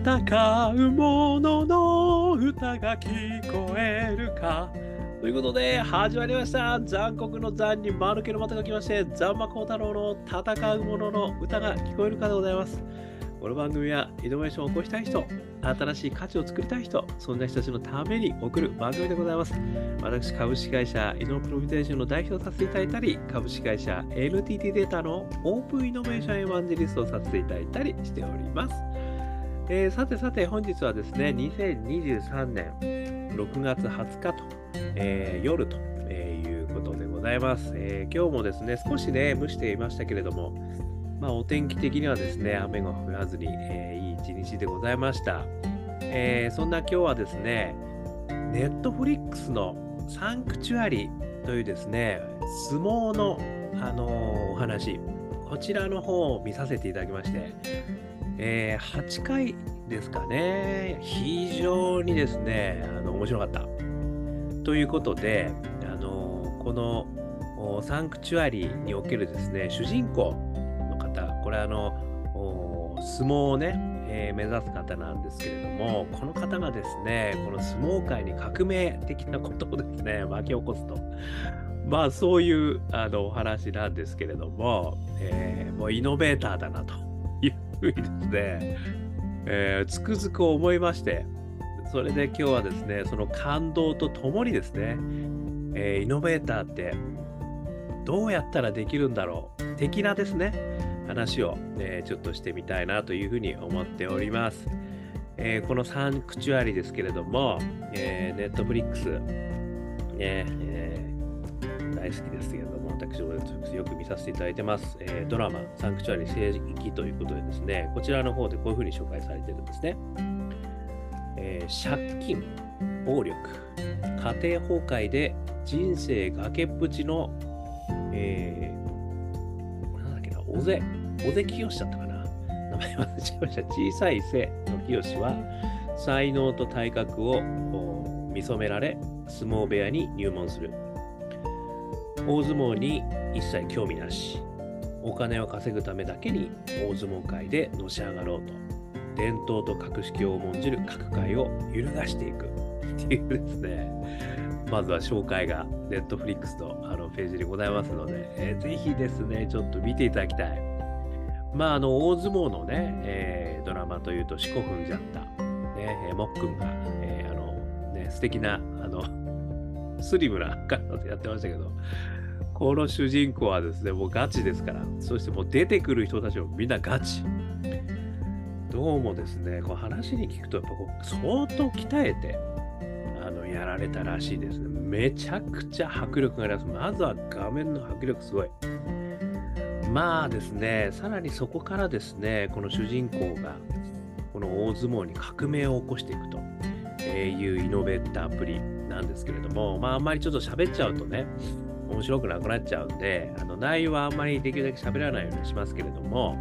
戦う者のの歌が聞こえるか。ということで始まりました。残酷の残に丸けのまたが来ましてザンマコウタロウの戦う者のの歌が聞こえるかでございます。この番組はイノベーションを起こしたい人新しい価値を作りたい人そんな人たちのために送る番組でございます。私株式会社イノプロビテーションの代表をさせていただいたり株式会社 NTT データのオープンイノベーションエヴァンジェリストをさせていただいたりしております。えー、さてさて本日はですね、2023年6月20日と、えー、夜と、えー、いうことでございます、え今日もですね、少しね、蒸していましたけれども、まあ、お天気的にはですね、雨が降らずに、えいい一日でございました。えそんな今日はですね、ネットフリックスのサンクチュアリというですね、相撲の、あのお話、こちらの方を見させていただきまして、えー、8回ですかね、非常にですね、あの面白かった。ということで、あのこのサンクチュアリにおけるですね、主人公の方、これあの、相撲をね、えー、目指す方なんですけれども、この方がですね、この相撲界に革命的なことをですね、巻き起こすと。まあそういうあのお話なんですけれども、えー、もうイノベーターだなとふうにですね、えー、つくづく思いまして、それで今日はですね、その感動とともにですね、えー、イノベーターってどうやったらできるんだろう的なですね、話を、えー、ちょっとしてみたいなというふうに思っております。えー、このサンクチュアリですけれども、えー、ネットフリックス、ねえー、大好きですけれども、私もよく見させていただいてます、えー、ドラマ、サンクチュアリ政治ということでですね、こちらの方でこういうふうに紹介されてるんですね。えー、借金、暴力、家庭崩壊で人生崖っぷちの、えー、なんだっけな、小瀬、小瀬清だったかな。名前忘れちゃいました。小さい背の清は、才能と体格を見初められ、相撲部屋に入門する。大相撲に一切興味なし。お金を稼ぐためだけに大相撲界でのし上がろうと。伝統と格式を重んじる各界を揺るがしていくっていうですね。まずは紹介がネットフリックスのあのページにございますので、えー、ぜひですねちょっと見ていただきたい。まああの大相撲のね、えー、ドラマというと四股踏んじゃった。ね、もっくんが、えー、あのね素敵なあのスリムな体でやってましたけど、この主人公はですね、もうガチですから、そしてもう出てくる人たちもみんなガチ。どうもですね、こう話に聞くと、やっぱこう相当鍛えて、あの、やられたらしいですね。めちゃくちゃ迫力があります。まずは画面の迫力すごい。まあですね、さらにそこからですね、この主人公が、この大相撲に革命を起こしていくというイノベーターっぷりなんですけれども、まああんまりちょっと喋っちゃうとね、面白くなくなっちゃうんで、あの内容はあんまりできるだけ喋らないようにしますけれども、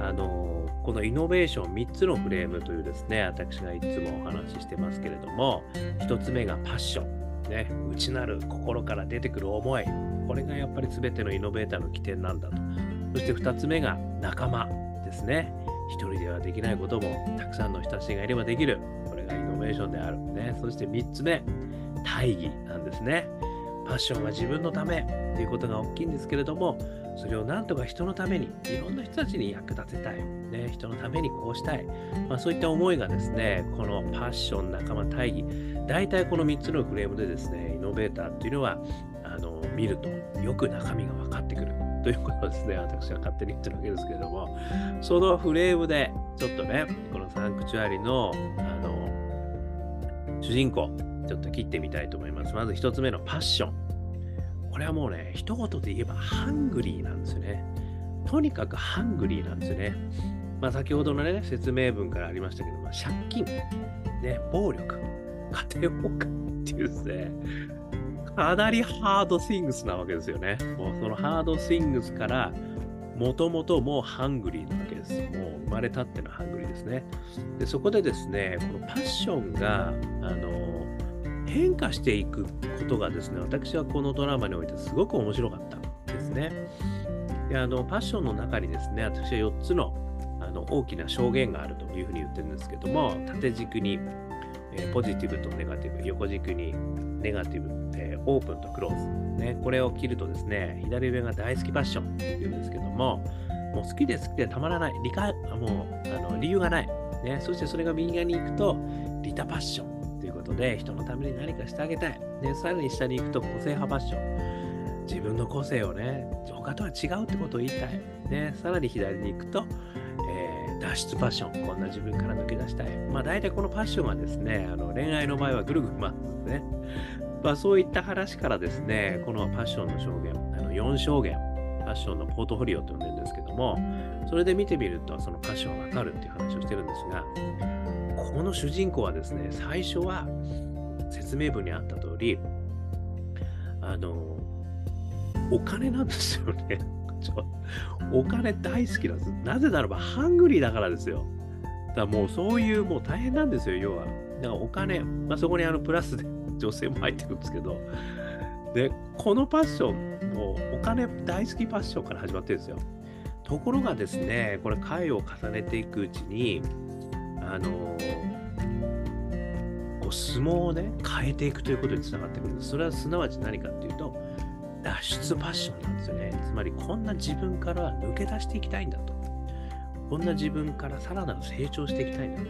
あのこのイノベーション3つのフレームというですね、私がいつもお話ししてますけれども、1つ目がパッション。ね、内なる心から出てくる思い。これがやっぱり全てのイノベーターの起点なんだと。そして2つ目が仲間ですね。一人ではできないこともたくさんの人たちがいればできる。これがイノベーションである。ね、そして3つ目、大義なんですね。パッションは自分のためっていうことが大きいんですけれども、それをなんとか人のために、いろんな人たちに役立てたい、ね、人のためにこうしたい、まあ、そういった思いがですね、このパッション、仲間、大義、大体この3つのフレームでですね、イノベーターっていうのは、あの見るとよく中身が分かってくる。ということですね、私は勝手に言ってるわけですけれども、そのフレームで、ちょっとね、このサンクチュアリの、あの、主人公、ちょっと切ってみたいと思います。まず1つ目のパッション。これはもうね、一言で言えばハングリーなんですよね。とにかくハングリーなんですよね。まあ、先ほどのね、説明文からありましたけど、まあ、借金、ね、暴力、家庭崩壊っていうですね、かなり hard things なわけですよね。もうその hard things から、もともともうハングリーなわけです。もう生まれたてのハングリーですね。で、そこでですね、このパッションが、あの、変化していくことがですね、私はこのドラマにおいてすごく面白かったですね。であのパッションの中にですね、私は4つのあの大きな象限があるというふうに言ってるんですけども、縦軸に、え、ポジティブとネガティブ、横軸にネガティブ、え、オープンとクローズ、ね。これを切るとですね、左上が大好きパッションっていうんですけども、もう好きで好きでたまらない、理解もうあの理由がない、ね。そしてそれが右側に行くと、リタパッションことで、人のために何かしてあげたい。ね、さらに下に行くと個性派パッション。自分の個性をね、他とは違うってことを言いたい。ね、さらに左に行くと、えー、脱出パッション。こんな自分から抜け出したい。まあ大体このパッションはですね、あの恋愛の場合はぐるぐる回すんですね。まあそういった話からですね、このパッションの証言、あの4証言、パッションのポートフォリオと呼んでるんですけども、それで見てみると、そのパッションがわかるっていう話をしてるんですが、この主人公はですね、最初は説明文にあった通り、あの、お金なんですよね。お金大好きなんです。なぜならば、ハングリーだからですよ。だからもうそういうもう大変なんですよ、要は。だからお金、まあ、そこにあのプラスで女性も入ってくるんですけど、で、このパッション、もうお金大好きパッションから始まってるんですよ。ところがですね、これ回を重ねていくうちに、あのこう相撲をね、変えていくということにつながってくるんです。それはすなわち何かっていうと、脱出パッションなんですよね。つまり、こんな自分から抜け出していきたいんだと。こんな自分からさらなる成長していきたいんだと。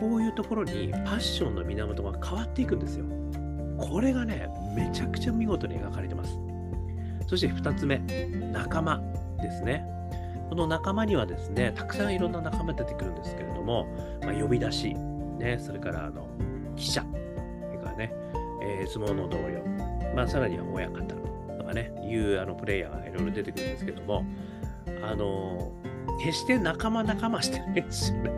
こういうところにパッションの源が変わっていくんですよ。これがね、めちゃくちゃ見事に描かれてます。そして2つ目、仲間ですね。この仲間にはですね、たくさんいろんな仲間出てくるんですけれども、まあ、呼び出し、ね、それからあの記者、それからね、えー、相撲の同僚、まあ、さらには親方とかね、いうあのプレイヤーがいろいろ出てくるんですけども、あの決して仲間仲間してないんですよね。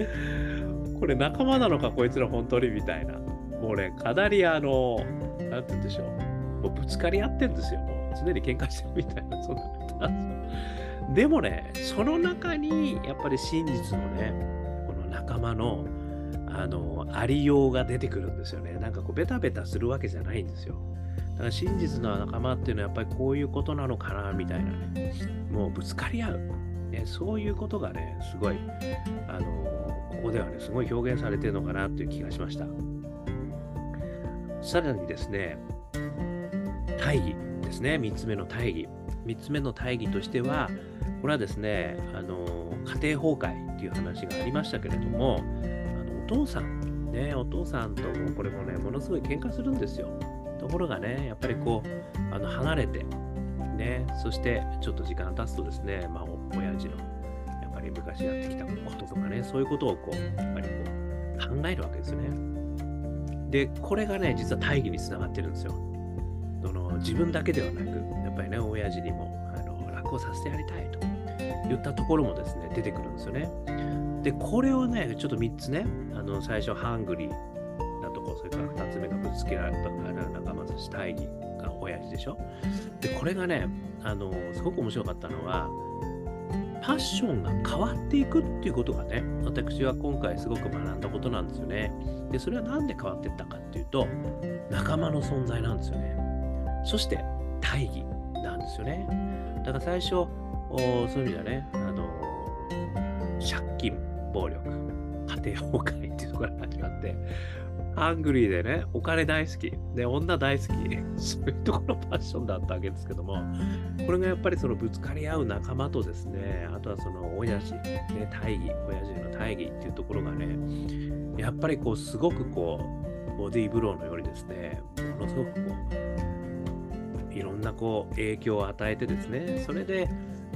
これ仲間なのかこいつら本当にみたいな。もうね、かなりあの、なんて言うんでしょう。もうぶつかり合ってんですよ。もう常に喧嘩してるみたいな、そんな。でもね、その中にやっぱり真実のね、この仲間のあのありようが出てくるんですよね。なんかこうベタベタするわけじゃないんですよ。だから真実の仲間っていうのはやっぱりこういうことなのかなみたいなね、もうぶつかり合う。ね、そういうことがね、すごい、あのここではね、すごい表現されてるのかなという気がしました。さらにですね、大義ですね、3つ目の大義。3つ目の大義としては、これはですね、あの家庭崩壊っていう話がありましたけれども、あのお父さん、ね、お父さんともこれもね、ものすごい喧嘩するんですよ。ところがね、やっぱりこう、あの離れて、ね、そしてちょっと時間経つとですね、まあ、親父のやっぱり昔やってきたこととかね、そういうことをこう、やっぱりこう考えるわけですね。で、これがね、実は大義につながってるんですよ。その自分だけではなく、やっぱりね、親父にもあの楽をさせてやりたいと言ったところもですね、出てくるんですよね。で、これをね、ちょっと3つね、あの最初、ハングリーなとこ、それから2つ目がぶつけられた仲間、そして大義が親父でしょ。で、これがね、あのすごく面白かったのは、パッションが変わっていくっていうことがね、私は今回すごく学んだことなんですよね。で、それは何で変わっていったかっていうと、仲間の存在なんですよね。そして、大義なんですよね。だから最初、そういう意味ではね、あの借金、暴力、家庭崩壊っていうところから始まって、ハングリーでね、お金大好き、で、女大好き、そういうところのパッションだったわけですけども、これがやっぱりそのぶつかり合う仲間とですね、あとはその親父、ね、大義、親父の大義っていうところがね、やっぱりこう、すごくこう、ボディーブローのようにですね、ものすごくこう、いろんなこう影響を与えてですね、それで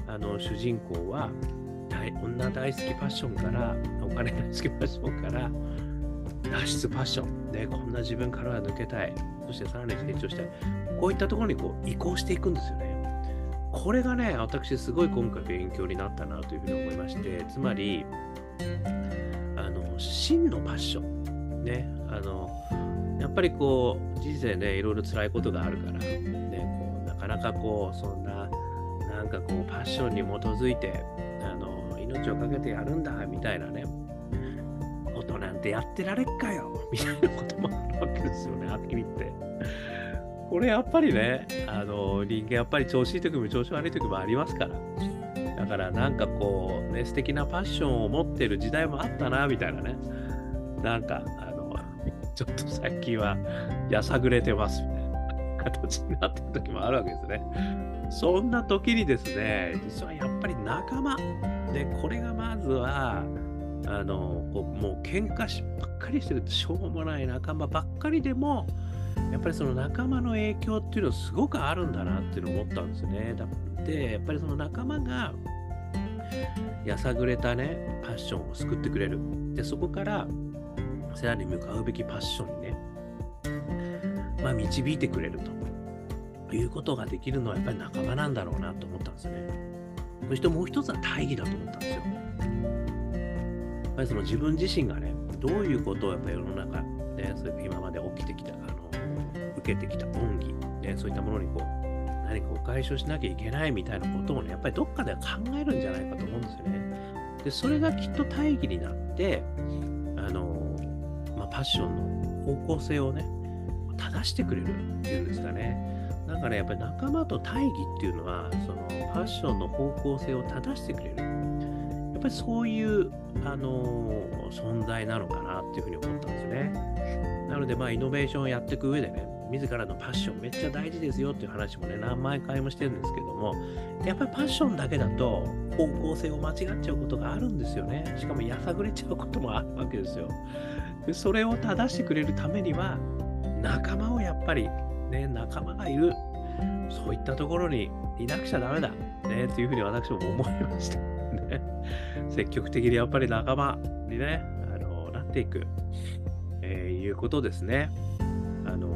あの主人公は女大好きパッションから、お金大好きパッションから、脱出パッション、ね、こんな自分からは抜けたい、そしてさらに成長したい、こういったところにこう移行していくんですよね。これがね、私すごい今回勉強になったなというふうに思いまして、つまり、あの、真のパッション、ね、あの、やっぱりこう、人生ね、いろいろ辛いことがあるから、かなかこう、そんな、なんかこう、パッションに基づいて、あの、命を懸けてやるんだ、みたいなね、ことなんてやってられっかよ みたいなこともあるわけですよね、はっきり言って。これやっぱりね、あの人間やっぱり調子いい時も調子悪い時もありますから、だからなんかこう、ね、素敵なパッションを持ってる時代もあったな、みたいなね。なんか、あの、ちょっと最近はやさぐれてます形になってる時もあるわけですね。そんな時にですね、実はやっぱり仲間。で、これがまずは、あの、こうもう喧嘩しばっかりしてるとしょうもない仲間ばっかりでも、やっぱりその仲間の影響っていうのはすごくあるんだなっていうのを思ったんですよね。だってやっぱりその仲間がやさぐれたねパッションを救ってくれる。でそこからさらに向かうべきパッションに、まあ、導いてくれるということができるのはやっぱり仲間なんだろうなと思ったんですよね。そしてもう一つは大義だと思ったんですよ。やっぱりその自分自身がね、どういうことをやっぱ世の中で、それ今まで起きてきた、あの受けてきた恩義、ね、そういったものにこう、何かお返しをしなきゃいけないみたいなことをね、やっぱりどっかでは考えるんじゃないかと思うんですよね。で、それがきっと大義になって、あの、まあ、パッションの方向性をね、正してくれるっていうんですかね。なんかね、やっぱり仲間と大義っていうのは、そのパッションの方向性を正してくれる。やっぱりそういう、あの存在なのかなっていうふうに思ったんですね。なので、まあ、イノベーションをやっていく上でね、自らのパッションめっちゃ大事ですよっていう話もね、何万回もしてるんですけども、やっぱりパッションだけだと方向性を間違っちゃうことがあるんですよね。しかもやさぐれちゃうこともあるわけですよ。でそれを正してくれるためには、仲間をやっぱり、ね、仲間がいる。そういったところにいなくちゃダメだ。ね、というふうに私も思いました。積極的にやっぱり仲間にね、あのなっていく、えー、いうことですね。あの、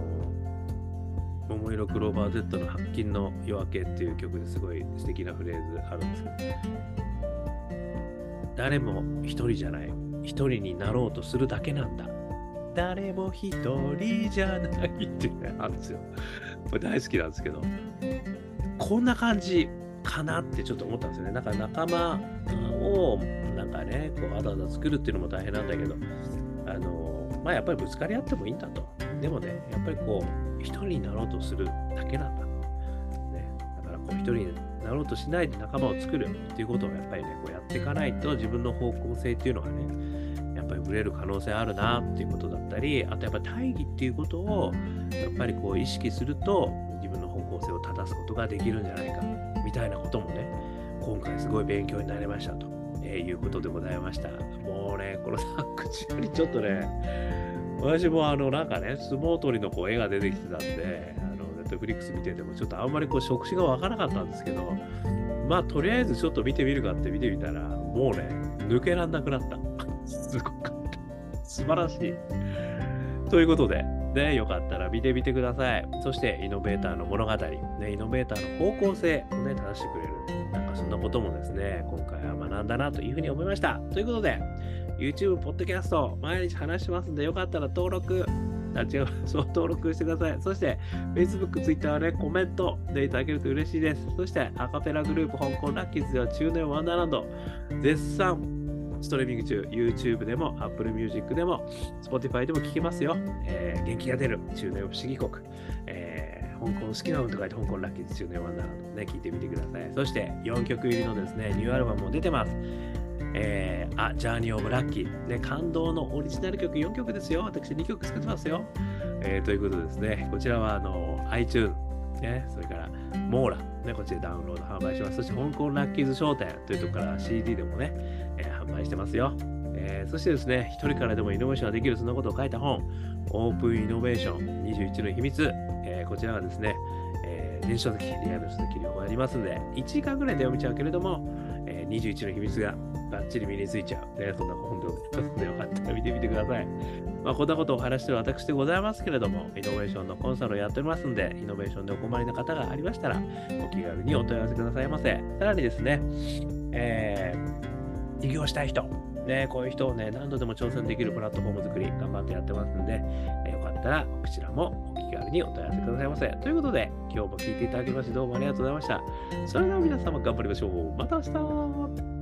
桃色クローバー Z の白金の夜明けっていう曲ですごい素敵なフレーズあるんですけど、誰も一人じゃない。一人になろうとするだけなんだ。誰も一人じゃないってね、あるんですよ。これ大好きなんですけど、こんな感じかなってちょっと思ったんですよね。なんか仲間をなんかね、こうわざわざ作るっていうのも大変なんだけど、あの、まあやっぱりぶつかり合ってもいいんだと。でもね、やっぱりこう、一人になろうとするだけなんだ。ね、だからこう、一人になろうとしないで仲間を作るっていうことをやっぱりね、こうやっていかないと自分の方向性っていうのがね、やっぱりぶれる可能性あるなっていうことだったり、あとやっぱ大義っていうことをやっぱりこう意識すると自分の方向性を正すことができるんじゃないかみたいなこともね、今回すごい勉強になりましたと、え、いうことでございました。もうね、このサックチュにちょっとね、私もあのなんかね、相撲取りのこう絵が出てきてたんで、あのネットフリックス見ててもちょっとあんまりこう触手がわからなかったんですけど、まあとりあえずちょっと見てみるかって見てみたら、もうね、抜けらんなくなった。すごかった。素晴らしい。ということで、ね、よかったら見てみてください。そして、イノベーターの物語、ね、イノベーターの方向性をね、正してくれる。なんかそんなこともですね、今回は学んだなというふうに思いました。ということで、YouTube、ポッドキャスト、毎日話してますんで、よかったら登録、あ、違う、そう、登録してください。そして、Facebook、Twitter はね、コメントでいただけると嬉しいです。そして、アカペラグループ、香港ラッキーズでは中年ワンダーランド、絶賛ストリーミング中、YouTube でも Apple Music でも Spotify でも聴けますよ。えー、元気が出る中年不思議国。えー、香港好きな運と書いて香港ラッキーズ中年ワンダーランドね、聴いてみてください。そして4曲入りのですね、ニューアルバムも出てます。えー、あ、ジャーニー・オブ・ラッキー、ね、感動のオリジナル曲4曲ですよ。私2曲作ってますよ。えー、ということでですね、こちらはあの iTunes、ね、それからモーラ、ね、こっちでダウンロード販売します。そして香港ラッキーズ商店というところから CD でもね、えー、販売してますよ。えー、そしてですね、一人からでもイノベーションができるそんなことを書いた本、オープンイノベーション21の秘密、えー、こちらがですね、えー、電子書籍、リアル書籍両方ありますんで、1時間ぐらいで読めちゃうけれども、えー、21の秘密がバッチリ身についちゃう。ね、そんな本でございますので、よかったら見てみてください。まあ、こんなことをお話してる私でございますけれども、イノベーションのコンサルをやっておりますので、イノベーションでお困りの方がありましたら、お気軽にお問い合わせくださいませ。さらにですね、えー、起業したい人、ね、こういう人をね、何度でも挑戦できるプラットフォーム作り、頑張ってやってますので、えー、よかったら、こちらもお気軽にお問い合わせくださいませ。ということで、今日も聞いていただきまして、どうもありがとうございました。それでは皆様頑張りましょう。また明日